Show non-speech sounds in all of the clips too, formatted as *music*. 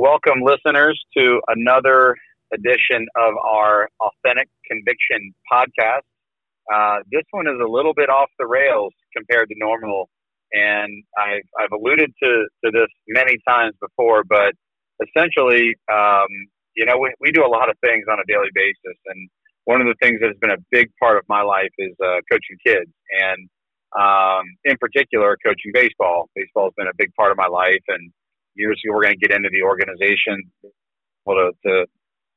Welcome, listeners, to another edition of our Authentic Conviction podcast. Uh, this one is a little bit off the rails compared to normal, and I've, I've alluded to, to this many times before, but essentially, um, you know, we, we do a lot of things on a daily basis, and one of the things that has been a big part of my life is uh, coaching kids, and um, in particular, coaching baseball. Baseball has been a big part of my life, and years ago, we're going to get into the organization to, to,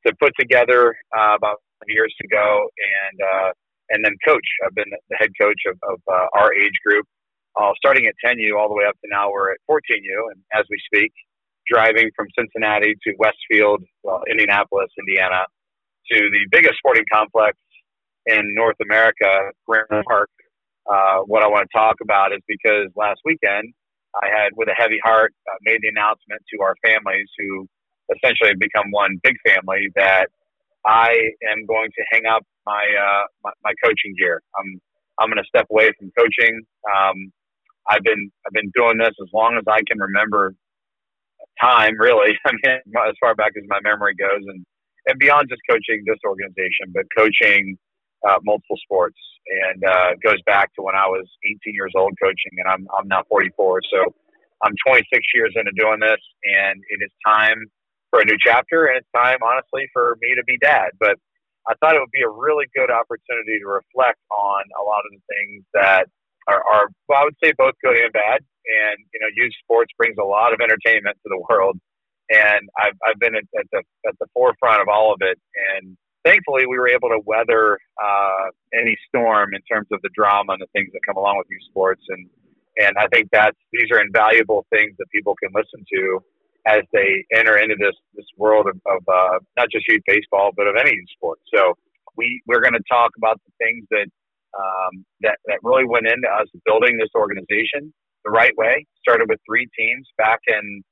to put together uh, about years ago and, uh, and then coach. I've been the head coach of, of uh, our age group, uh, starting at 10U all the way up to now we're at 14U. And as we speak, driving from Cincinnati to Westfield, well, Indianapolis, Indiana, to the biggest sporting complex in North America, Grand Park. Uh, what I want to talk about is because last weekend I had, with a heavy heart, uh, made the announcement to our families who essentially have become one big family that I am going to hang up my uh, my, my, coaching gear. I'm I'm going to step away from coaching. Um, I've been I've been doing this as long as I can remember time. Really, *laughs* I mean, as far back as my memory goes, and and beyond just coaching this organization, but coaching uh, multiple sports and uh, goes back to when I was 18 years old coaching, and I'm I'm now 44. So I'm 26 years into doing this, and it is time for a new chapter, and it's time, honestly, for me to be dad. But I thought it would be a really good opportunity to reflect on a lot of the things that are, are well, I would say both good and bad. And you know, youth sports brings a lot of entertainment to the world, and I've I've been at, at the at the forefront of all of it, and thankfully, we were able to weather uh, any storm in terms of the drama and the things that come along with youth sports. And and I think that's these are invaluable things that people can listen to as they enter into this this world of, of uh, not just youth baseball, but of any sport. So we we're going to talk about the things that um, that that really went into us building this organization the right way. Started with three teams back in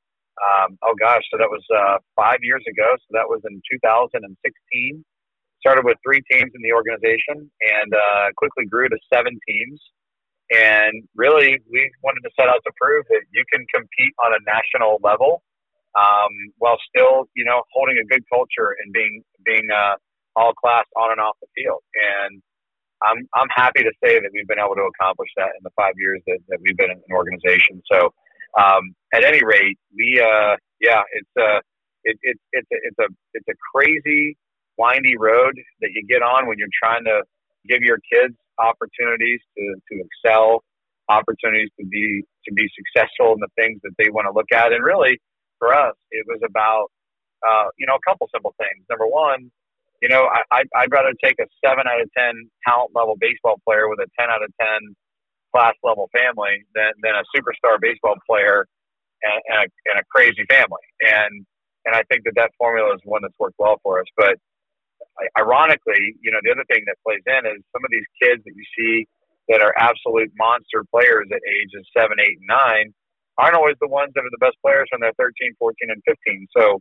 um, oh gosh, so that was uh, five years ago. So that was in 2016 started with three teams in the organization and uh, quickly grew to seven teams. And really, we wanted to set out to prove that you can compete on a national level um, while still, you know, holding a good culture and being being uh, all class on and off the field. And I'm I'm happy to say that we've been able to accomplish that in the five years that, that we've been an organization. So, um, at any rate, we uh, yeah, it's a uh, it, it, it's a, it's a it's a crazy windy road that you get on when you're trying to give your kids opportunities to, to excel, opportunities to be to be successful in the things that they want to look at. And really, for us, it was about uh, you know a couple simple things. Number one, you know, I, I'd rather take a seven out of ten talent level baseball player with a ten out of ten class level family than, than a superstar baseball player and, and, a, and a crazy family. And and I think that that formula is one that's worked well for us. But ironically, you know, the other thing that plays in is some of these kids that you see that are absolute monster players at ages seven, eight, and nine aren't always the ones that are the best players when they're 13, 14, and 15. So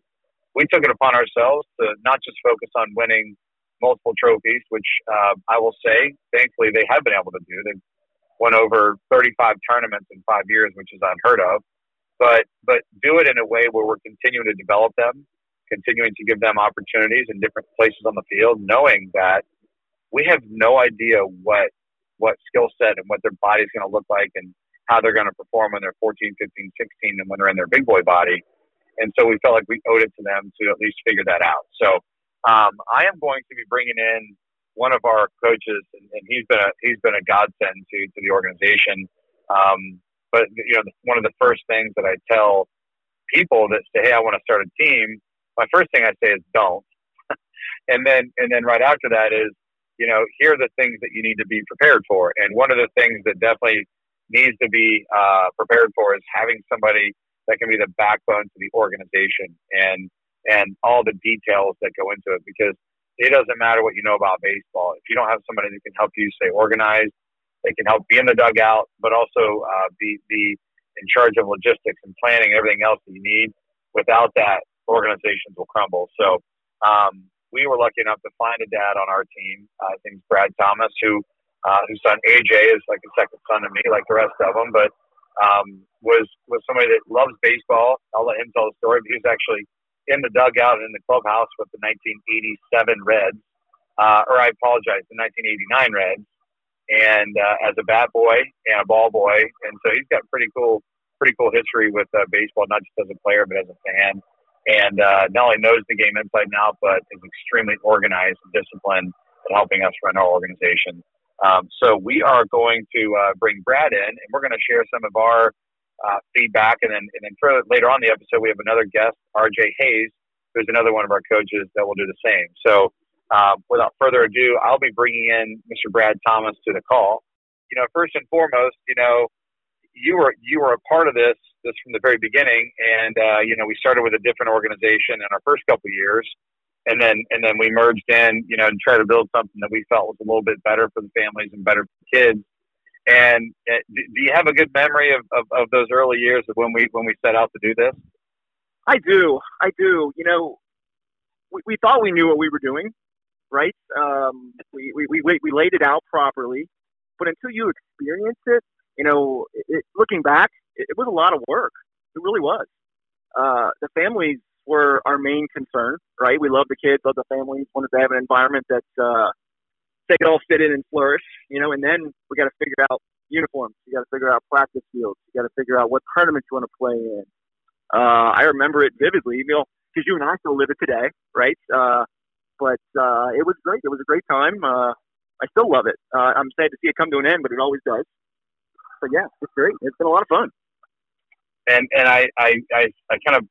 we took it upon ourselves to not just focus on winning multiple trophies, which uh, I will say, thankfully, they have been able to do. They've won over 35 tournaments in five years, which is unheard of. But but do it in a way where we're continuing to develop them continuing to give them opportunities in different places on the field, knowing that we have no idea what what skill set and what their body's going to look like and how they're going to perform when they're 14, 15, 16, and when they're in their big boy body. And so we felt like we owed it to them to at least figure that out. So um, I am going to be bringing in one of our coaches, and, and he's been a he's been a godsend to to the organization. Um, but you know, one of the first things that I tell people that say, "Hey, I want to start a team," my first thing I'd say is don't. *laughs* and then and then right after that is, you know, here are the things that you need to be prepared for. And one of the things that definitely needs to be uh, prepared for is having somebody that can be the backbone to the organization and and all the details that go into it because it doesn't matter what you know about baseball if you don't have somebody that can help you stay organized they can help be in the dugout but also uh, be be in charge of logistics and planning and everything else that you need without that organizations will crumble. So um, we were lucky enough to find a dad on our team. Uh, I think Brad Thomas, who uh, whose son AJ is like a second son to me, like the rest of them, but um, was was somebody that loves baseball. I'll let him tell the story. But he was actually in the dugout in the clubhouse with the 1987 Reds, uh, or I apologize, the 1989 Reds, and uh, as a bat boy and a ball boy, and so he's got pretty cool, pretty cool history with uh, baseball, not just as a player but as a fan, and uh, not only knows the game inside and out, but is extremely organized and disciplined in helping us run our organization. Um, so we are going to uh, bring Brad in, and we're going to share some of our uh, feedback, and then and then further, later on the episode, we have another guest, R.J. Hayes, who's another one of our coaches that will do the same. So uh, without further ado, I'll be bringing in Mr. Brad Thomas to the call. You know, first and foremost, you know, you were you were a part of this this from the very beginning, and uh, you know, we started with a different organization in our first couple years and then and then we merged in, you know, and tried to build something that we felt was a little bit better for the families and better for kids. And uh, do you have a good memory of, of, of those early years of when we when we set out to do this? I do, I do. You know, we, we thought we knew what we were doing, right? Um, we, we, we we laid it out properly, but until you experience it, you know, it, looking back, it, it was a lot of work. It really was. Uh, the families were our main concern, right? We love the kids, love the families, wanted to have an environment that uh, they could all fit in and flourish, you know. And then we got to figure out uniforms. You got to figure out practice fields. You got to figure out what tournaments you want to play in. Uh, I remember it vividly, you know, because you and I still live it today, right? Uh, but uh, it was great. It was a great time. Uh, I still love it. Uh, I'm sad to see it come to an end, but it always does. Yeah, it's great. It's been a lot of fun. And and I I I, I kind of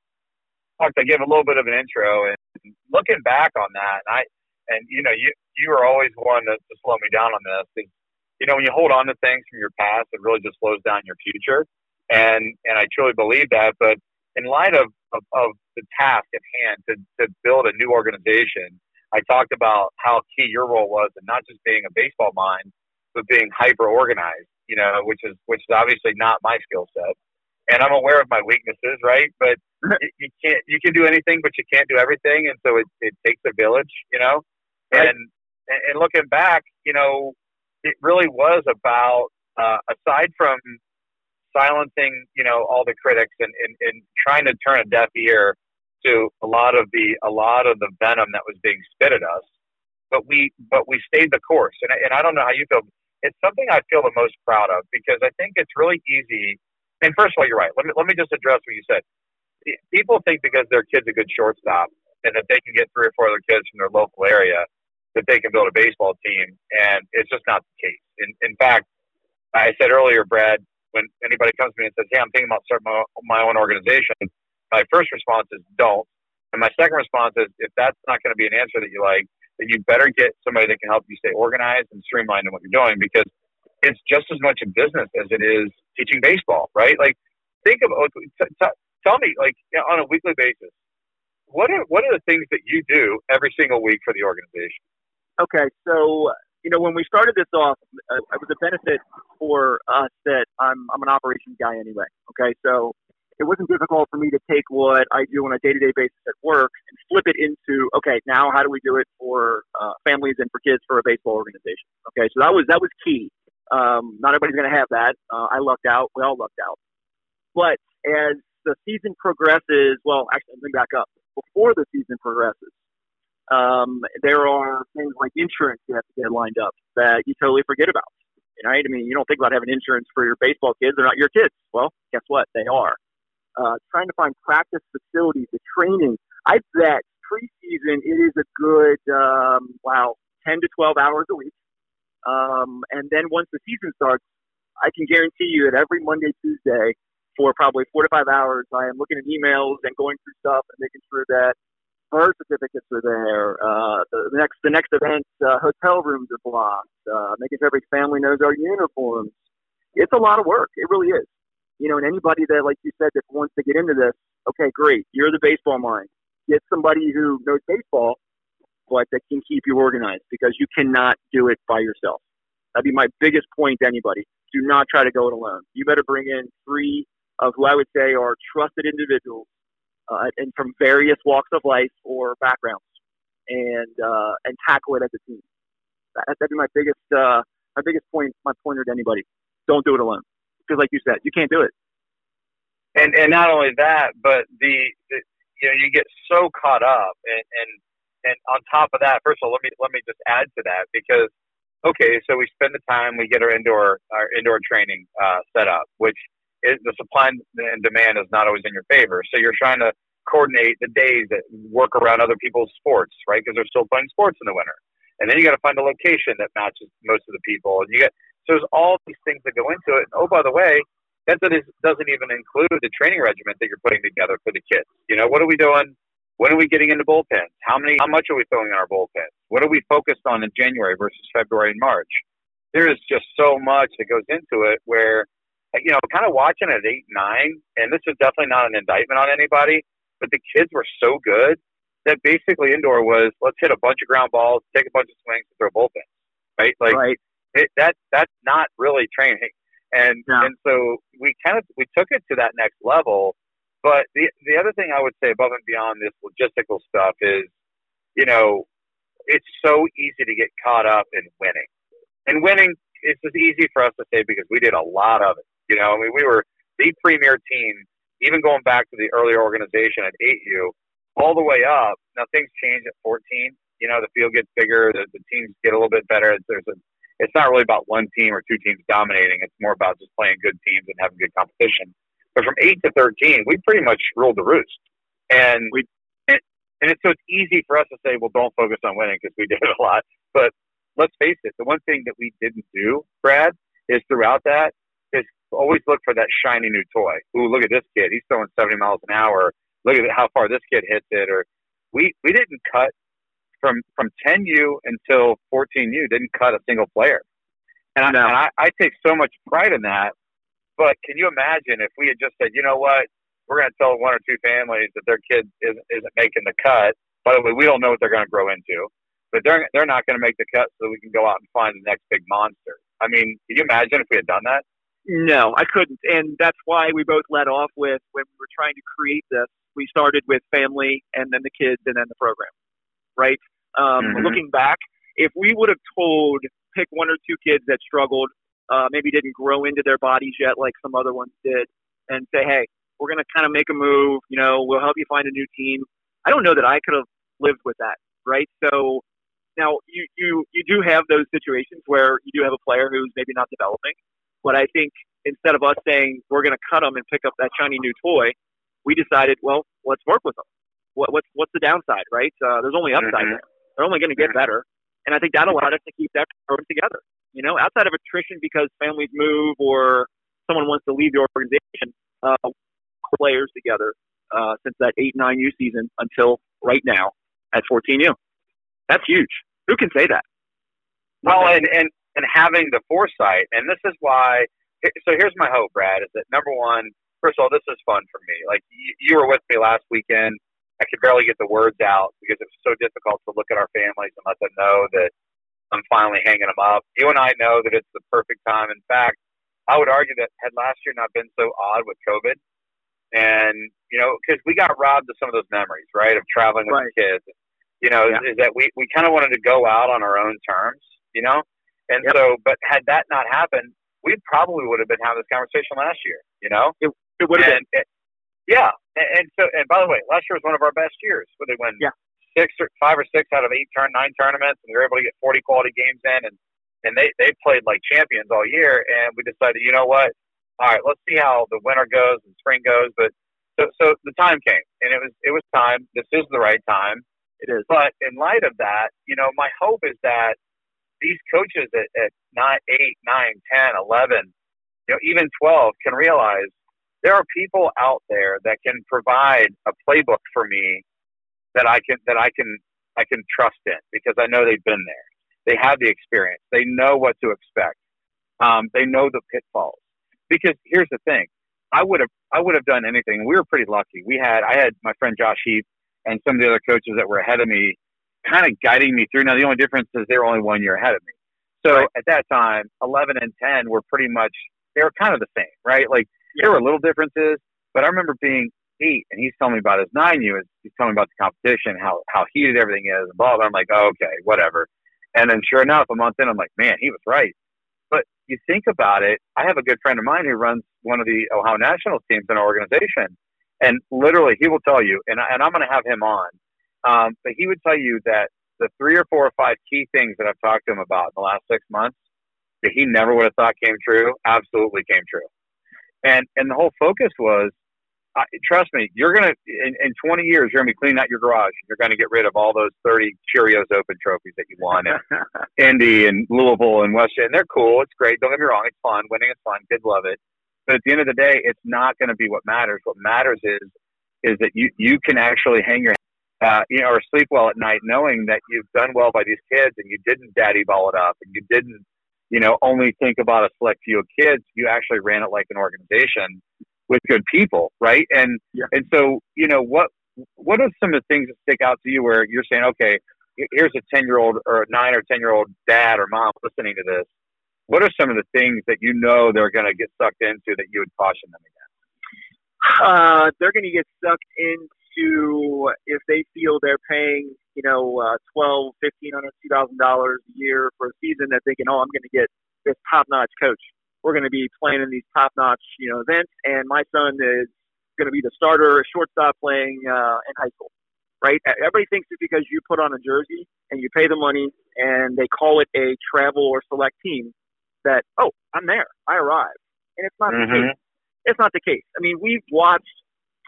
talked. I gave a little bit of an intro, and looking back on that, and I and you know you you were always one to, to slow me down on this. Because, you know, when you hold on to things from your past, it really just slows down your future, and and I truly believe that. But in light of of, of the task at hand to to build a new organization, I talked about how key your role was, and not just being a baseball mind, but being hyper organized. You know, which is which is obviously not my skill set and I'm aware of my weaknesses, right? But *laughs* you can't you can do anything, but you can't do everything, and so it, it takes a village, you know. Right. And and looking back, you know, it really was about uh, aside from silencing, you know, all the critics and, and, and trying to turn a deaf ear to a lot of the a lot of the venom that was being spit at us. But we but we stayed the course, and I, and I don't know how you feel. It's something I feel the most proud of because I think it's really easy and first of all, you're right. Let me let me just address what you said. People think because their kid's a good shortstop and that they can get three or four other kids from their local area that they can build a baseball team, and it's just not the case. In, in fact, I said earlier, Brad, when anybody comes to me and says, "Hey, I'm thinking about starting my, my own organization," my first response is don't, and my second response is, if that's not going to be an answer that you like, then you better get somebody that can help you stay organized and streamlined in what you're doing because it's just as much a business as it is teaching baseball, right? Like, think of t- t- tell me, like, you know, on a weekly basis, what are what are the things that you do every single week for the organization? Okay, so you know when we started this off, uh, it was a benefit for us that I'm I'm an operations guy anyway. Okay, so it wasn't difficult for me to take what I do on a day to day basis at work and flip it into okay, now how do we do it for uh, families and for kids for a baseball organization? Okay, so that was that was key. Um, not everybody's going to have that. Uh, I lucked out. We all lucked out. But as the season progresses, well, actually, let me back up. Before the season progresses, um, there are things like insurance you have to get lined up that you totally forget about. Right? I mean, you don't think about having insurance for your baseball kids. They're not your kids. Well, guess what? They are. Uh, trying to find practice facilities, the training. I bet preseason it is a good, um, wow, 10 to 12 hours a week um, and then once the season starts, I can guarantee you that every Monday, Tuesday, for probably four to five hours, I am looking at emails and going through stuff and making sure that birth certificates are there. Uh, the next the next event, uh, hotel rooms are blocked. Uh, making sure every family knows our uniforms. It's a lot of work. It really is. You know, and anybody that, like you said, that wants to get into this, okay, great. You're the baseball mind. Get somebody who knows baseball but that can keep you organized because you cannot do it by yourself. That'd be my biggest point to anybody. Do not try to go it alone. You better bring in three of who I would say are trusted individuals uh, and from various walks of life or backgrounds, and uh, and tackle it as a team. That, that'd be my biggest uh, my biggest point, my pointer to anybody. Don't do it alone because, like you said, you can't do it. And and not only that, but the, the you know, you get so caught up, and and and on top of that, first of all, let me let me just add to that because okay, so we spend the time, we get our indoor our indoor training uh, set up, which is the supply and demand is not always in your favor. So you're trying to coordinate the days that work around other people's sports, right? Because they're still playing sports in the winter, and then you got to find a location that matches most of the people, and you get so there's all these things that go into it. And oh, by the way, that doesn't even include the training regimen that you're putting together for the kids. You know, what are we doing? When are we getting into bullpens? How many? How much are we throwing in our bullpens? What are we focused on in January versus February and March? There is just so much that goes into it. Where, you know, kind of watching at eight, nine, and this is definitely not an indictment on anybody, but the kids were so good that basically indoor was let's hit a bunch of ground balls, take a bunch of swings, and throw bullpens. Right? Like right. It, that that's not really training. And no. and so we kind of we took it to that next level. But the the other thing I would say above and beyond this logistical stuff is, you know, it's so easy to get caught up in winning. And winning is just easy for us to say because we did a lot of it. You know, I mean we were the premier team, even going back to the earlier organization at 8U, all the way up. Now things change at 14. You know, the field gets bigger, the, the teams get a little bit better. There's a it's not really about one team or two teams dominating. It's more about just playing good teams and having good competition. But from eight to thirteen, we pretty much ruled the roost, and we and it's so it's easy for us to say, well, don't focus on winning because we *laughs* did it a lot. But let's face it, the one thing that we didn't do, Brad, is throughout that is always look for that shiny new toy. Ooh, look at this kid. He's throwing 70 miles an hour. Look at how far this kid hits it. Or we, we didn't cut from from 10U until 14U didn't cut a single player, and, I, and I, I take so much pride in that. But can you imagine if we had just said, you know what, we're going to tell one or two families that their kid isn't, isn't making the cut. By the way, we don't know what they're going to grow into, but they're they're not going to make the cut, so we can go out and find the next big monster. I mean, can you imagine if we had done that? No, I couldn't, and that's why we both led off with when we were trying to create this. We started with family, and then the kids, and then the program right? Um, mm-hmm. Looking back, if we would have told pick one or two kids that struggled, uh, maybe didn't grow into their bodies yet like some other ones did, and say, hey, we're going to kind of make a move. You know, we'll help you find a new team. I don't know that I could have lived with that, right? So now you you you do have those situations where you do have a player who's maybe not developing, but I think instead of us saying we're going to cut them and pick up that shiny new toy, we decided, well, let's work with them what, what's what's the downside, right? Uh, there's only upside mm-hmm. there. They're only going to get better, and I think that allowed us to keep that program together. You know, outside of attrition because families move or someone wants to leave the organization, uh, players together uh, since that eight nine U season until right now at 14U. That's huge. Who can say that? Well, and and and having the foresight, and this is why. So here's my hope, Brad, is that number one, first of all, this is fun for me. Like you, you were with me last weekend I could barely get the words out because it was so difficult to look at our families and let them know that I'm finally hanging them up. You and I know that it's the perfect time. In fact, I would argue that had last year not been so odd with COVID, and you know, because we got robbed of some of those memories, right, of traveling with right. the kids. You know, yeah. is that we we kind of wanted to go out on our own terms, you know, and yep. so, but had that not happened, we probably would have been having this conversation last year, you know. It, it would have been. It, yeah, and, and so and by the way, last year was one of our best years where they won yeah. six or five or six out of eight turn nine tournaments, and we were able to get forty quality games in, and and they they played like champions all year. And we decided, you know what? All right, let's see how the winter goes and spring goes. But so so the time came, and it was it was time. This is the right time. It is. But in light of that, you know, my hope is that these coaches at, at nine, eight, nine, ten, eleven, you know, even twelve can realize there are people out there that can provide a playbook for me that I can that I can I can trust in because I know they've been there. They have the experience. They know what to expect. Um, they know the pitfalls. Because here's the thing, I would have I would have done anything. We were pretty lucky. We had I had my friend Josh Heap and some of the other coaches that were ahead of me, kind of guiding me through. Now the only difference is they were only one year ahead of me. So right. at that time, 11 and 10 were pretty much they were kind of the same, right? Like there were little differences, but I remember being eight and he's telling me about his nine U. He's telling me about the competition, how how heated everything is, and blah blah. I'm like, oh, okay, whatever. And then sure enough, a month in, I'm like, man, he was right. But you think about it, I have a good friend of mine who runs one of the Ohio Nationals teams in our organization, And literally, he will tell you, and, I, and I'm going to have him on, um, but he would tell you that the three or four or five key things that I've talked to him about in the last six months that he never would have thought came true absolutely came true. And and the whole focus was, uh, trust me, you're gonna in, in 20 years you're gonna be cleaning out your garage. and You're gonna get rid of all those 30 Cheerios Open trophies that you won in *laughs* Indy and Louisville and West. And they're cool. It's great. Don't get me wrong. It's fun. Winning is fun. Kids love it. But at the end of the day, it's not going to be what matters. What matters is is that you you can actually hang your uh, you know or sleep well at night knowing that you've done well by these kids and you didn't daddy ball it up and you didn't you know only think about a select few of kids. You actually ran it like an organization with good people, right? And Yeah. and so you know what what are some of the things that stick out to you where you're saying, okay, here's a ten year old or a nine or ten year old dad or mom listening to this. What are some of the things that you know they're going to get sucked into that you would caution them against? uh, they're going to get sucked into if they feel they're paying, you know, uh, twelve, fifteen hundred, two thousand dollars a year for a season. They're thinking, oh, I'm going to get this top-notch coach. We're going to be playing in these top-notch, you know, events, and my son is going to be the starter, shortstop playing uh, in high school. Right? Everybody thinks it's because you put on a jersey and you pay the money and they call it a travel or select team that, oh, I'm there, I arrived, and it's not the Mhm. case it's not the case. I mean, we've watched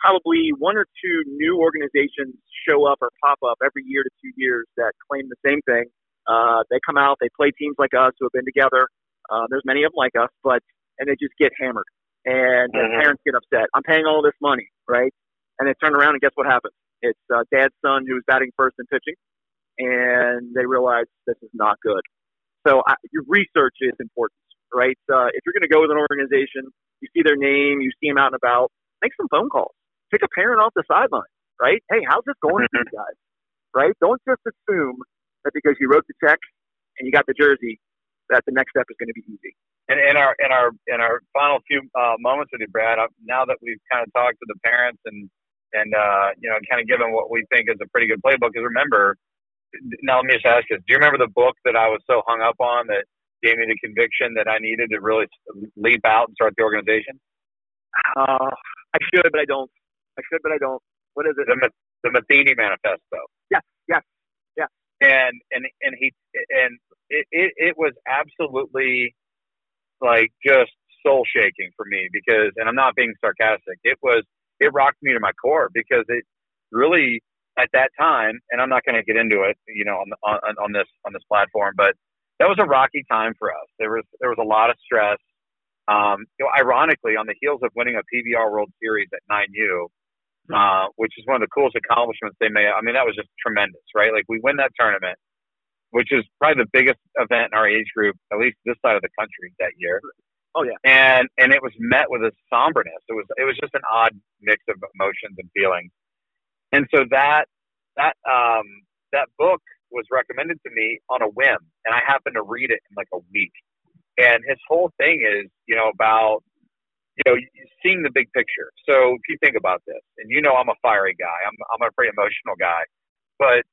probably one or two new organizations show up or pop up every year to two years that claim the same thing. Uh, they come out, they play teams like us who have been together. Uh, there's many of them like us, but and they just get hammered, and the Mhm. parents get upset. I'm paying all this money, right? And they turn around and guess what happens? It's uh, dad's son who's batting first and pitching, and they realize this is not good. So I, your research is important, right? Uh, if you're going to go with an organization, you see their name, you see them out and about, make some phone calls. Pick a parent off the sideline, right? Hey, how's this going for you *laughs* guys? Right? Don't just assume that because you wrote the check and you got the jersey, that the next step is going to be easy. And in our in our in our final few uh, moments with you, Brad, uh, now that we've kind of talked to the parents and and uh, you know kind of given what we think is a pretty good playbook, because remember, now let me just ask you: Do you remember the book that I was so hung up on that gave me the conviction that I needed to really leap out and start the organization? Uh, I should, but I don't. I should, but I don't. What is it? The the Matheny Manifesto. Yes, yes, yes. And and and he and it, it, it was absolutely like just soul shaking for me because and I'm not being sarcastic. It was it rocked me to my core because it really at that time and I'm not going to get into it, you know, on, on on this on this platform, but that was a rocky time for us. There was there was a lot of stress. Um, you know, ironically, on the heels of winning a PBR World Series at 9U, uh, which is one of the coolest accomplishments they made. I mean, that was just tremendous, right? Like we win that tournament, which is probably the biggest event in our age group, at least this side of the country that year. Oh yeah. And and it was met with a somberness. It was it was just an odd mix of emotions and feelings. And so that that um that book was recommended to me on a whim, and I happened to read it in like a week. And his whole thing is, you know, about you know seeing the big picture. So if you think about this, and you know, I'm a fiery guy. I'm I'm a pretty emotional guy, but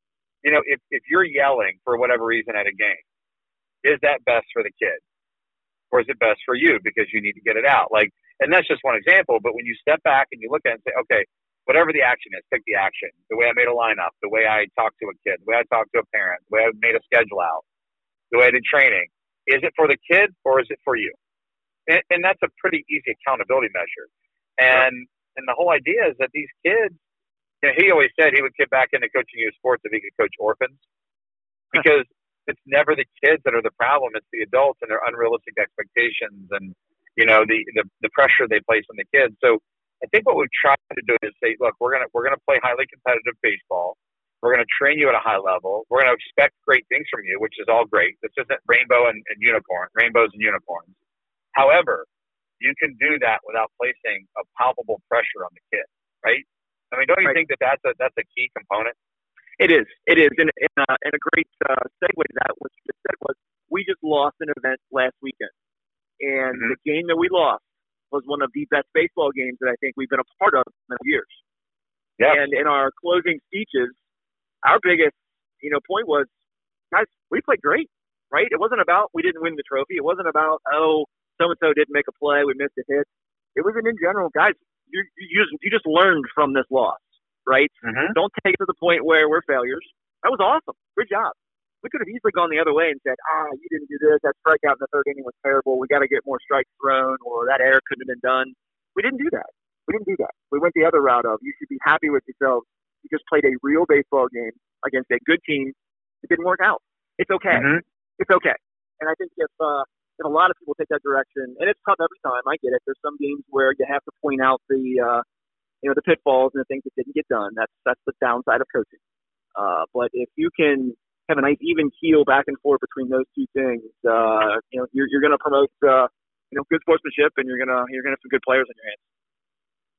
you know, if if you're yelling for whatever reason at a game, is that best for the kid, or is it best for you because you need to get it out? Like, and that's just one example. But when you step back and you look at it and say, okay, whatever the action is, pick the action. The way I made a lineup, the way I talked to a kid, the way I talked to a parent, the way I made a schedule out, the way I did training. Is it for the kid or is it for you? And, and that's a pretty easy accountability measure. And and the whole idea is that these kids, you know, he always said he would get back into coaching youth sports if he could coach orphans, *laughs* because it's never the kids that are the problem; it's the adults and their unrealistic expectations and you know the the, the pressure they place on the kids. So I think what we've tried to do is say, look, we're gonna we're gonna play highly competitive baseball. We're gonna train you at a high level. We're gonna expect great things from you, which is all great. This isn't rainbow and, and unicorn, rainbows and unicorns. However, you can do that without placing a palpable pressure on the kid, right? I mean, don't you Right. think that that's a that's a key component? It is. It is. And, and, uh, and a great uh, segue to that, what you just said was we just lost an event last weekend. And Mhm. the game that we lost was one of the best baseball games that I think we've been a part of in years. Yeah. And in our closing speeches, our biggest, you know, point was, guys, we played great, right? It wasn't about we didn't win the trophy. It wasn't about oh, so and so didn't make a play, we missed a hit. It was an in general, guys, you you just you just learned from this loss, right? Mm-hmm. Don't take it to the point where we're failures. That was awesome. Good job. We could have easily gone the other way and said, ah, you didn't do this. That strikeout in the third inning was terrible. We got to get more strikes thrown, or that error couldn't have been done. We didn't do that. We didn't do that. We went the other route of you should be happy with yourselves. You just played a real baseball game against a good team. It didn't work out. It's okay. Mm-hmm. It's okay. And I think if uh, if a lot of people take that direction, and it's tough every time. I get it. There's some games where you have to point out the uh, you know the pitfalls and the things that didn't get done. That's that's the downside of coaching. Uh, but if you can have a nice even keel back and forth between those two things, uh, you know you're you're going to promote uh, you know good sportsmanship, and you're gonna you're gonna have some good players in your hands.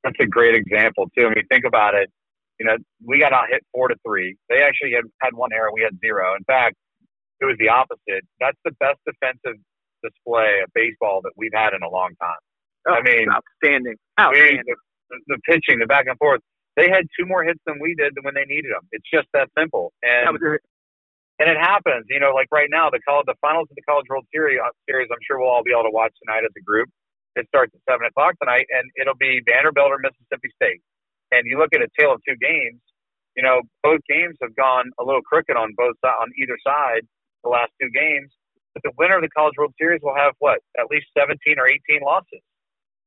That's a great example too. I mean, think about it. You know, we got out hit four to three. They actually had had one error. We had zero. In fact, it was the opposite. That's the best defensive display of baseball that we've had in a long time. Oh, I mean, outstanding, We, outstanding. the, the pitching, the back and forth. They had two more hits than we did when they needed them. It's just that simple. And That and it happens. You know, like right now, the college, the finals of the College World Series, uh, series. I'm sure we'll all be able to watch tonight as a group. It starts at seven o'clock tonight, and it'll be Vanderbilt or Mississippi State. And you look at a tale of two games. You know, both games have gone a little crooked on both on either side the last two games. But the winner of the College World Series will have what at least 17 or 18 losses.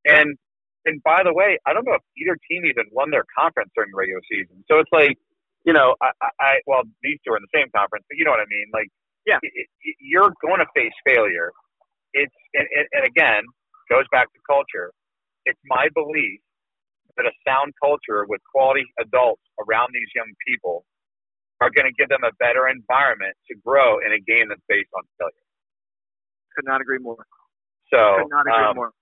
And and by the way, I don't know if either team even won their conference during the regular season. So it's like, you know, I, I well, these two are in the same conference, but you know what I mean. Like, Yeah. it, it, you're going to face failure. It's and, and, and again goes back to culture. It's my belief that a sound culture with quality adults around these young people are going to give them a better environment to grow in a game that's based on failure. Could not agree more. So, Could not agree um, more.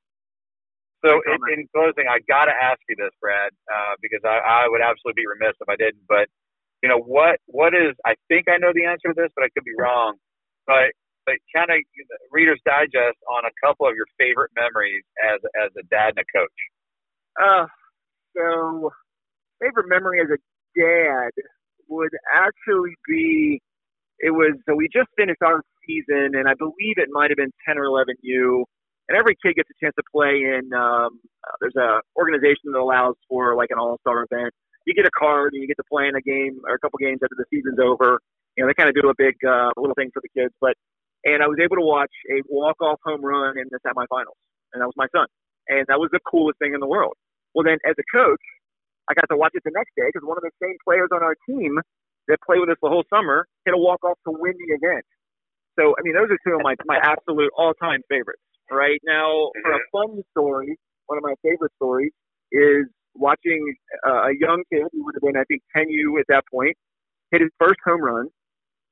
So in, in closing, I got to ask you this, Brad, uh, because I, I would absolutely be remiss if I didn't. But you know what? What is? I think I know the answer to this, but I could be wrong. But but kind of Reader's Digest on a couple of your favorite memories as as a dad and a coach. Uh, so favorite memory as a dad would actually be it was so we just finished our season and I believe it might have been 10 or 11 U and every kid gets a chance to play in um, uh, there's a organization that allows for like an all-star event. You get a card and you get to play in a game or a couple games after the season's over. You know they kind of do a big uh, little thing for the kids but and I was able to watch a walk-off home run in the semifinals and that was my son and that was the coolest thing in the world. Well, then as a coach, I got to watch it the next day because one of the same players on our team that played with us the whole summer hit a walk off to win the event. So, I mean, those are two of my, my absolute all time favorites. Right now, for a fun story, one of my favorite stories is watching uh, a young kid who would have been, I think, 10U at that point, hit his first home run.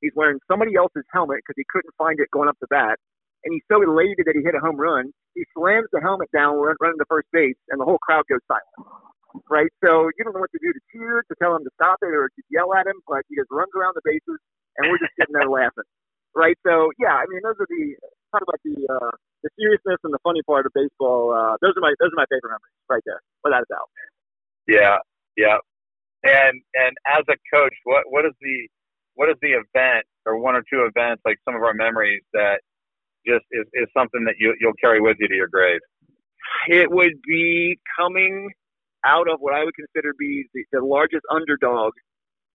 He's wearing somebody else's helmet because he couldn't find it going up the bat. And he's so elated that he hit a home run, he slams the helmet down, run, running to first base, and the whole crowd goes silent. Right? So you don't know what to do to cheer, to tell him to stop it, or to yell at him, but he just runs around the bases, and we're just sitting there laughing. Right? So yeah, I mean, those are the talk about the uh, the seriousness and the funny part of baseball. Uh, those are my those are my favorite memories right there, without a doubt. Yeah, yeah. And and as a coach, what what is the what is the event or one or two events like some of our memories that just is, is something that you you'll carry with you to your grave? It would be coming out of what I would consider be the, the largest underdog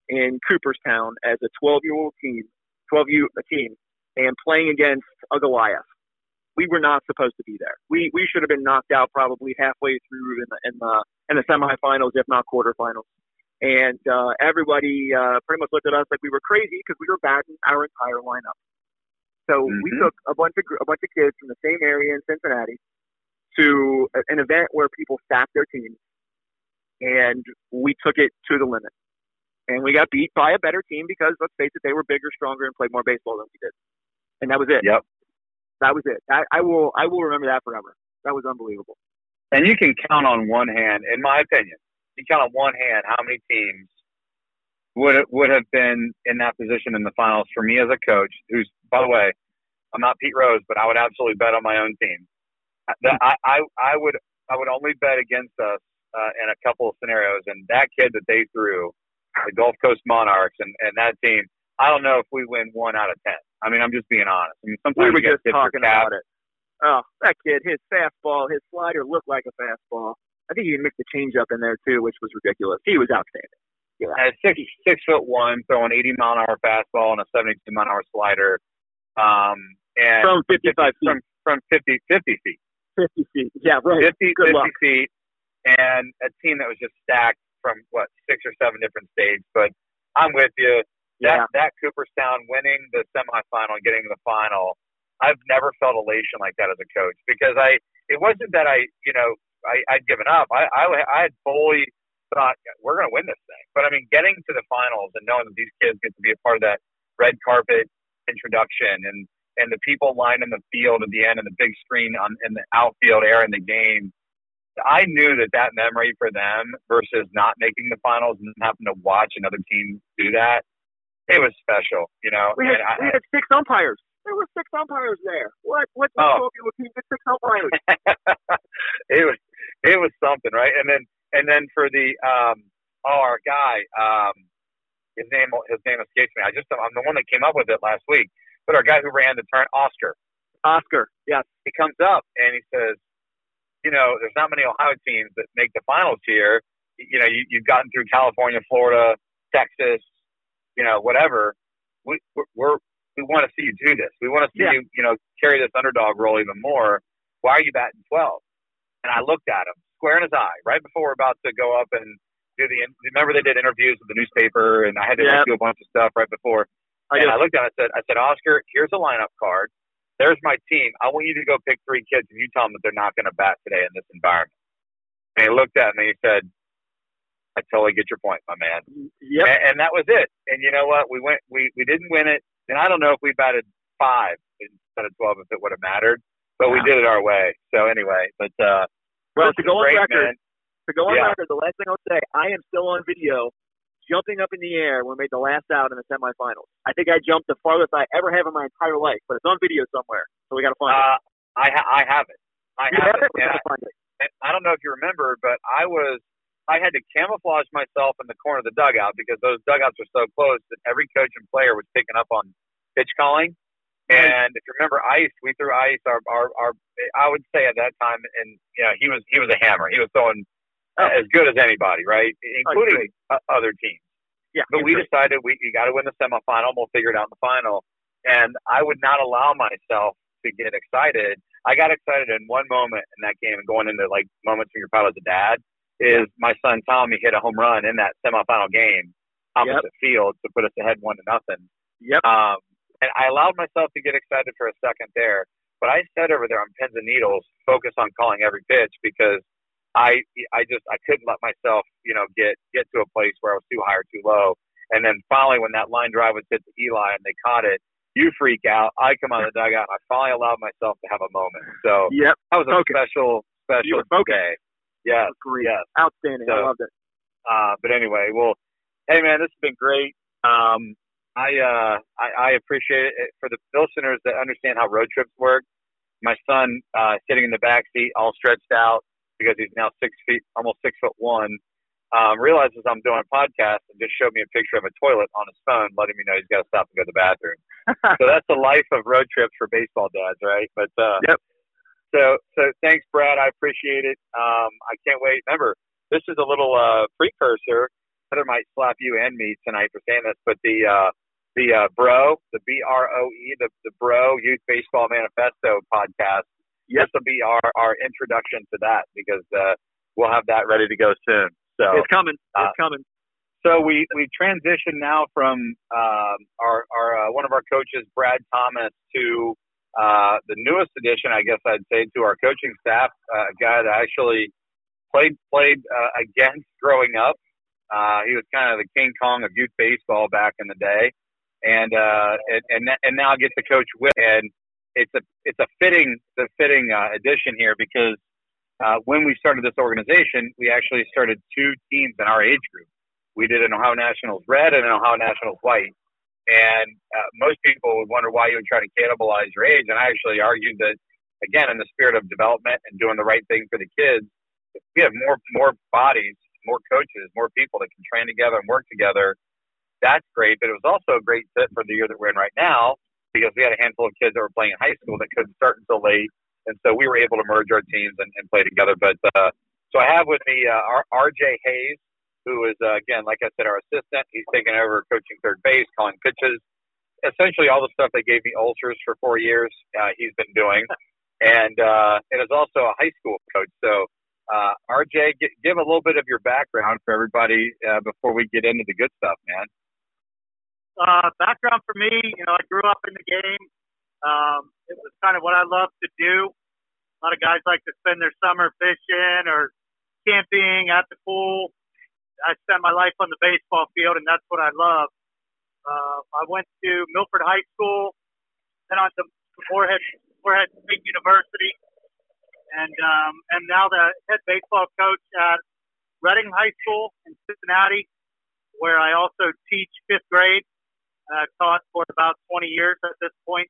in Cooperstown as a 12 year old team, 12 U a team, and playing against a Goliath. We were not supposed to be there. We we should have been knocked out probably halfway through in the in the in the semifinals, if not quarterfinals. And uh, everybody uh, pretty much looked at us like we were crazy because we were batting our entire lineup. So we Mhm. took a bunch of a bunch of kids from the same area in Cincinnati to an event where people stacked their teams, and we took it to the limit. And we got beat by a better team because, let's face it, they were bigger, stronger, and played more baseball than we did. And that was it. Yep. That was it. I, I will I will remember that forever. That was unbelievable. And you can count on one hand, in my opinion, you can count on one hand how many teams would would have been in that position in the finals for me as a coach. Who's, by the way, I'm not Pete Rose, but I would absolutely bet on my own team. I I, I, I would I would only bet against us uh, in a couple of scenarios, and that kid that they threw, the Gulf Coast Monarchs, and and that team. I don't know if we win one out of ten. I mean, I'm just being honest. I mean, sometimes We were just talking about it. Oh, that kid, his fastball, his slider looked like a fastball. I think he mixed the changeup in there too, which was ridiculous. He was outstanding. Yeah. At six six foot one, throwing eighty mile an hour fastball and a seventy two mile an hour slider. Um, and from fifty five feet. From from 50, 50 feet. 50 feet. Yeah, right. 50, Good 50 luck. feet. And a team that was just stacked from what six or seven different states. But I'm with you. That Yeah. that Cooperstown winning the semifinal and getting to the final, I've never felt elation like that as a coach because I it wasn't that I you know I, I'd given up. I, I I had fully thought we're going to win this thing. But I mean, getting to the finals and knowing that these kids get to be a part of that red carpet introduction and and the people lined in the field at the end and the big screen on in the outfield air in the game. I knew that that memory for them versus not making the finals and having to watch another team do that, it was special, you know. We had, I, we had six umpires. There were six umpires there. What? What? Oh. trophy with team with six umpires? *laughs* it was it was something, right? And then and then for the um oh our guy um his name his name escapes me. I just I'm the one that came up with it last week. But our guy who ran the turn, Oscar, Oscar. Yes. he comes up and he says, you know, there's not many Ohio teams that make the finals here. You know, you, you've gotten through California, Florida, Texas, you know, whatever. We, we're, we're we want to see you do this. We want to see Yeah. you, you know, carry this underdog role even more. Why are you batting 12? And I looked at him square in his eye right before we're about to go up and do the. Remember they did interviews with the newspaper, and I had to Yeah. do a bunch of stuff right before. I and I looked at it and said, I said, Oscar, here's a lineup card. There's my team. I want you to go pick three kids and you tell them that they're not going to bat today in this environment. And he looked at me and he said, I totally get your point, my man. yep. And, and that was it. And you know what? We went, we, we didn't win it. And I don't know if we batted five instead of 12 if it would have mattered, but we did it our way. So anyway, but, uh, Well, to go on record, man. to go on Yeah. record, the last thing I'll say, I am still on video jumping up in the air when we made the last out in the semifinals. I think I jumped the farthest I ever have in my entire life, but it's on video somewhere, so we got to find Uh, I, ha- I have it. I. You have have it. it? We And got to find it. I don't know if you remember, but I was I had to camouflage myself in the corner of the dugout because those dugouts are so close that every coach and player was picking up on pitch calling. And if you remember Ice, we threw Ice our our, our I would say at that time and you know, he was he was a hammer. He was throwing Oh. as good as anybody, right? Including other teams. Yeah, But we decided we you got to win the semifinal. We'll figure it out in the final. And I would not allow myself to get excited. I got excited in one moment in that game, and going into like moments when you're proud as a dad is my son Tommy hit a home run in that semifinal game opposite field to put us ahead one to nothing. Yep. Um, and I allowed myself to get excited for a second there, but I sat over there on pins and needles, focused on calling every pitch because I I just I couldn't let myself you know get get to a place where I was too high or too low. And then finally, when that line drive was hit to Eli and they caught it, you freak out. I come out of the dugout. and I finally allowed myself to have a moment. So Yep. that was a Focus. special You special were focused. day. Yes, Great. yes. Outstanding. I loved it. Uh, but anyway, well, hey man, this has been great. Um, I, uh, I I appreciate it for the listeners that understand how road trips work. My son, uh, sitting in the back seat, all stretched out because he's now six feet, almost six foot one, um, realizes I'm doing a podcast and just showed me a picture of a toilet on his phone, letting me know he's got to stop and go to the bathroom. *laughs* so that's the life of road trips for baseball dads, right? But uh, Yep. So so thanks, Brad. I appreciate it. Um, I can't wait. Remember, this is a little uh, precursor. Heather might slap you and me tonight for saying this, but the uh, the uh, Bro, the B R O E, the the Bro Youth Baseball Manifesto podcast. This will be our our introduction to that because uh, we'll have that ready to go soon. So It's coming. Uh, It's coming. so we we transition now from um, our our uh, one of our coaches, Brad Thomas, to uh, the newest addition, I guess I'd say, to our coaching staff. Uh, a guy that actually played played uh, against growing up. Uh, he was kind of the King Kong of youth baseball back in the day, and uh, and and, now gets to coach with. And it's a it's a fitting the fitting uh, addition here because uh, when we started this organization, we actually started two teams in our age group we did an Ohio Nationals red and an Ohio Nationals white. And uh, most people would wonder why you would try to cannibalize your age. And I actually argued that, again, in the spirit of development and doing the right thing for the kids, if we have more more bodies, more coaches, more people that can train together and work together, that's great. But it was also a great fit for the year that we're in right now because we had a handful of kids that were playing in high school that couldn't start until late. And so we were able to merge our teams and, and play together. But uh, So I have with me uh, R.J. Hayes, who is uh, again, like I said, our assistant. He's taken over coaching third base, calling pitches, essentially all the stuff that gave me ulcers for four years. Uh, he's been doing, and uh, and is also a high school coach. So. Uh, RJ, g- give a little bit of your background for everybody uh, before we get into the good stuff, man. Uh, background for me, you know, I grew up in the game. Um, it was kind of what I love to do. A lot of guys like to spend their summer fishing or camping at the pool. I spent my life on the baseball field, and that's what I love. Uh, I went to Milford High School, then on to Morehead, Morehead State University, and um, and now the head baseball coach at Reading High School in Cincinnati, where I also teach fifth grade. I've taught for about 20 years at this point.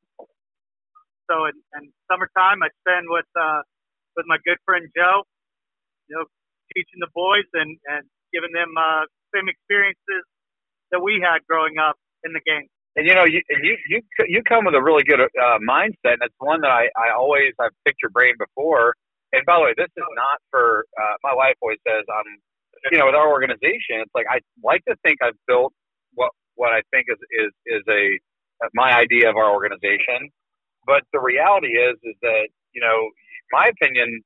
So in, in summertime, I spend with uh, with my good friend Joe, you know, teaching the boys and and giving them uh, same experiences that we had growing up in the game. And you know, you you you you come with a really good uh, mindset, and it's one that I I always I've picked your brain before. And by the way, this is not for uh, my wife. Always says I'm, you know, with our organization, it's like I like to think I've built what what I think is is is a uh, my idea of our organization. But the reality is is that you know my opinion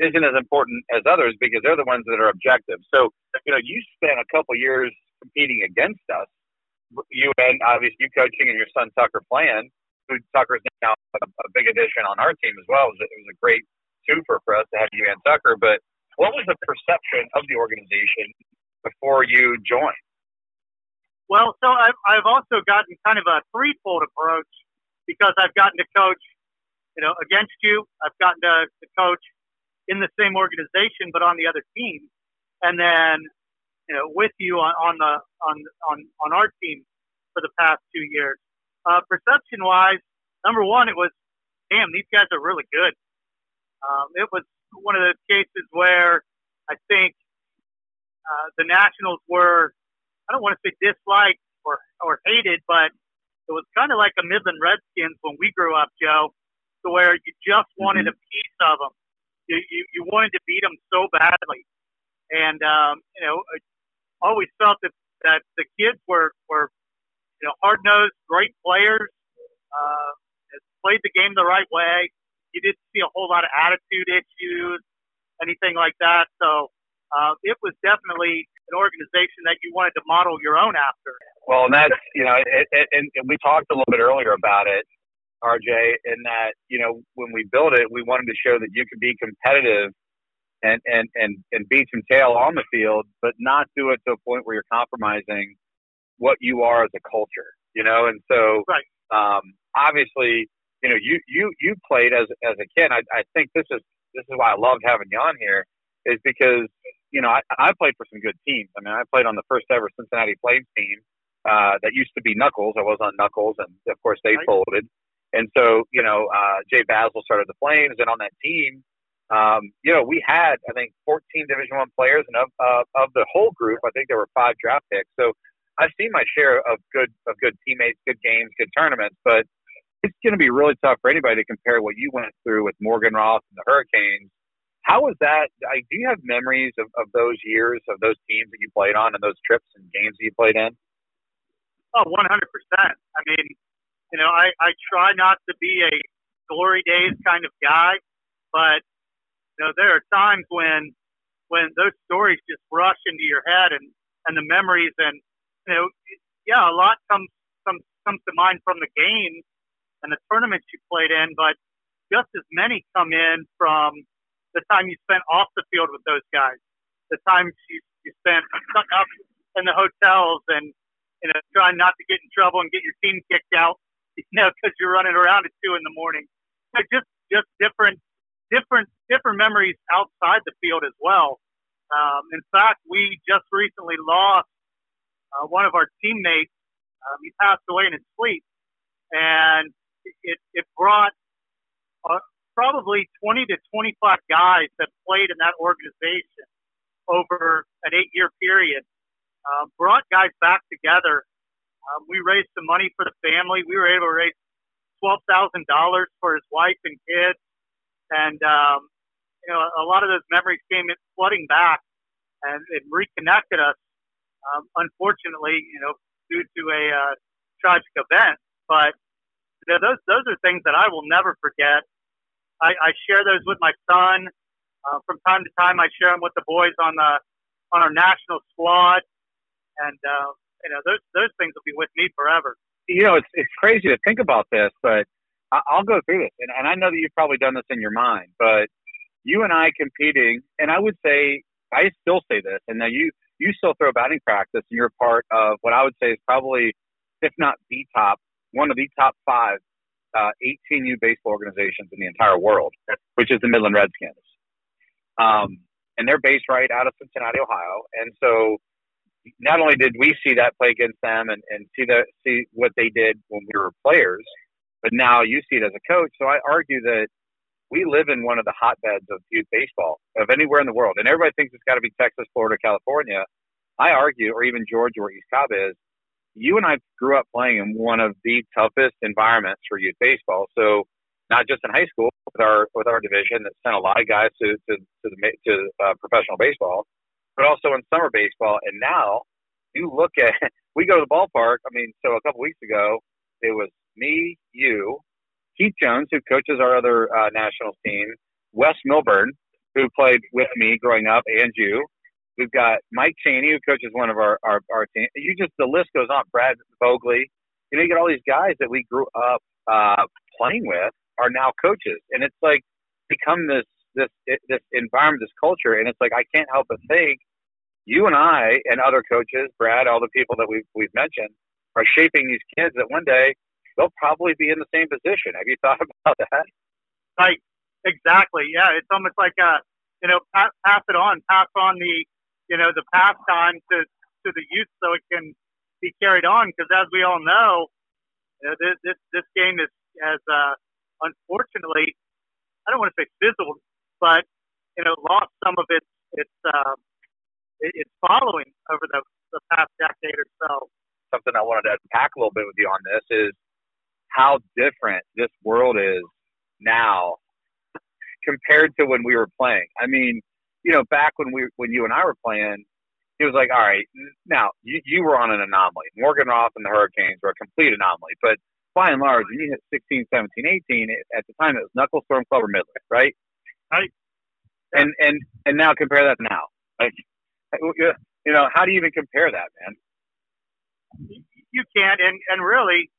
isn't as important as others because they're the ones that are objective. So, you know, you spent a couple years competing against us. You and obviously you coaching and your son Tucker playing. Who Tucker's now a, a big addition on our team as well. It was, a, it was a great twofer for us to have you and Tucker. But what was the perception of the organization before you joined? Well, so I've, I've also gotten kind of a threefold approach because I've gotten to coach, you know, against you. I've gotten to, to coach in the same organization but on the other team, and then you know with you on, on the on on on our team for the past two years. Uh, perception wise, number one, it was damn these guys are really good. Um, it was one of those cases where I think uh, the Nationals were I don't want to say disliked or or hated, but it was kind of like a Midland Redskins when we grew up, Joe, to where you just wanted mm-hmm. a piece of them you, you, you wanted to beat them so badly. And, um, you know, I always felt that, that the kids were, were, you know, hard nosed, great players, uh, played the game the right way. You didn't see a whole lot of attitude issues, anything like that. So, uh, it was definitely an organization that you wanted to model your own after. Well, and that's, you know, it, it, and we talked a little bit earlier about it. RJ, in that you know when we built it, we wanted to show that you could be competitive and and and and beat some tail on the field, but not do it to a point where you're compromising what you are as a culture. You know, and so right. um, obviously, you know, you you you played as as a kid. I, I think this is this is why I loved having you on here, is because you know I, I played for some good teams. I mean, I played on the first ever Cincinnati Flames team uh, that used to be Knuckles. I was on Knuckles, and of course they right. folded. And so, you know, uh, Jay Basil started the Flames, and on that team, um, you know, we had I think 14 Division One players, and of uh, of the whole group, I think there were five draft picks. So I've seen my share of good of good teammates, good games, good tournaments, but it's going to be really tough for anybody to compare what you went through with Morganroth and the Hurricanes. How was that? I, do you have memories of, of those years, of those teams that you played on, and those trips and games that you played in? Oh, 100%. I mean, you know, I, I try not to be a glory days kind of guy, but you know, there are times when when those stories just rush into your head and and the memories and you know, yeah, a lot comes comes comes to mind from the games and the tournaments you played in, but just as many come in from the time you spent off the field with those guys, the times you, you spent stuck up in the hotels and you know trying not to get in trouble and get your team kicked out *laughs* you know, because you're running around at two in the morning. So just just different different different memories outside the field as well. Um, in fact, we just recently lost uh, one of our teammates. Um, he passed away in his sleep, and it it brought uh, probably 20 to 25 guys that played in that organization over an eight year period. Uh, brought guys back together um, we raised some money for the family. We were able to raise twelve thousand dollars for his wife and kids, and um, you know, a lot of those memories came flooding back, and it reconnected us. Um, unfortunately, you know, due to a uh, tragic event, but you know, those those are things that I will never forget. I, I share those with my son. Uh, from time to time, I share them with the boys on the on our national squad, and uh, you know those those things will be with me forever. You know, it's it's crazy to think about this, but I'll go through this, and, and I know that you've probably done this in your mind, but you and I competing, and I would say, I still say this, and now you you still throw batting practice, and you're part of what I would say is probably, if not the top, one of the top five uh, 18U baseball organizations in the entire world, which is the Midland Redskins. Um, and they're based right out of Cincinnati, Ohio. And so not only did we see that play against them and, and see the see what they did when we were players, but now you see it as a coach. So I argue that we live in one of the hotbeds of youth baseball of anywhere in the world. And everybody thinks it's got to be Texas, Florida, California. I argue, or even Georgia or East Cobb is, you and I grew up playing in one of the toughest environments for youth baseball. So not just in high school with our with our division that sent a lot of guys to to to, the, to uh, professional baseball, but also in summer baseball. And now you look at *laughs* we go to the ballpark. I mean, so a couple weeks ago it was me, you, Keith Jones, who coaches our other uh, national team, Wes Milburn, who played with me growing up, and you. We've got Mike Cheney, who coaches one of our, our, our team. You just, the list goes on. Brad Vogley. You know, you get all these guys that we grew up uh, playing with are now coaches. And it's like become this, this, this environment, this culture. And it's like, I can't help but think you and I and other coaches, Brad, all the people that we've, we've mentioned, are shaping these kids that one day they'll probably be in the same position. Have you thought *laughs* about that? Right. Exactly. Yeah. It's almost like, uh, you know, pass, pass it on, pass on the, you know, the pastime to, to the youth so it can be carried on. Because as we all know, you know this, this, this game is, has, uh, unfortunately, I don't want to say fizzled, but, you know, lost some of its, its, uh, its following over the, the past decade or so. Something I wanted to unpack a little bit with you on this is how different this world is now compared to when we were playing. I mean, you know, back when we when you and I were playing, it was like, all right, now you, you were on an anomaly. Morganroth and the Hurricanes were a complete anomaly, but by and large, when you hit 16, 17, 18, it, at the time it was Knuckle Storm Club or Midland, right? Right. And and and now compare that to now. Like, you know, how do you even compare that, man? You can't, and and really,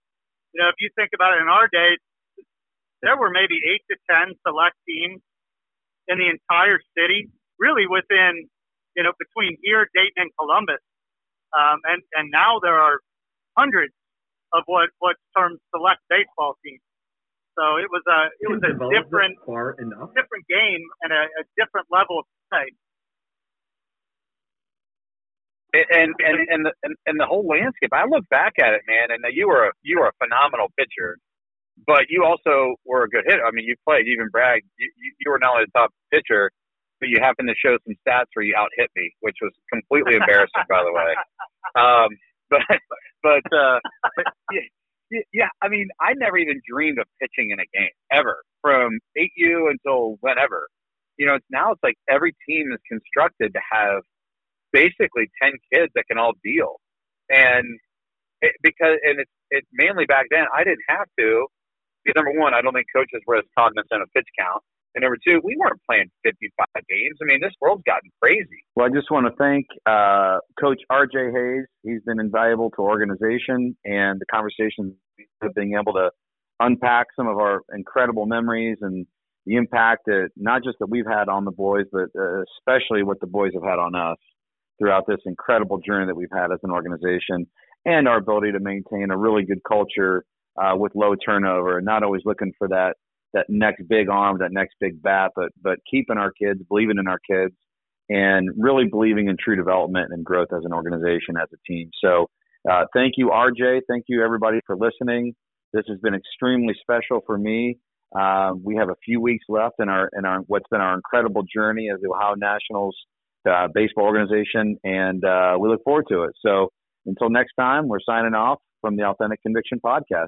you know, if you think about it in our day, there were maybe eight to ten select teams in the entire city, really within, you know, between here, Dayton, and Columbus. Um, and and now there are hundreds of what what's termed select baseball teams. So it was a it was a different different game and a, a different level of play and and and the, and, and the whole landscape. I look back at it, man, and you were a you were a phenomenal pitcher, but you also were a good hitter. I mean, you played, you even bragged. You, you were not only the top pitcher, but you happened to show some stats where you out hit me, which was completely embarrassing, by the way. Um, but but, uh, but yeah, yeah, I mean, I never even dreamed of pitching in a game ever from 8U until whenever. You know, it's now it's like every team is constructed to have basically 10 kids that can all deal. And it, because, and it's, it's mainly back then, I didn't have to, because number one, I don't think coaches were as cognizant of pitch count. And number two, we weren't playing 55 games. I mean, this world's gotten crazy. Well, I just want to thank uh, Coach RJ Hayes. He's been invaluable to organization and the conversation of being able to unpack some of our incredible memories and the impact that not just that we've had on the boys, but uh, especially what the boys have had on us throughout this incredible journey that we've had as an organization and our ability to maintain a really good culture uh, with low turnover and not always looking for that that next big arm, that next big bat, but but keeping our kids, believing in our kids, and really believing in true development and growth as an organization, as a team. So, uh, thank you, RJ. Thank you, everybody, for listening. This has been extremely special for me. Uh, we have a few weeks left in our in our what's been our incredible journey as the Ohio Nationals uh, baseball organization, and uh, we look forward to it. So until next time, we're signing off from the Authentic Conviction Podcast.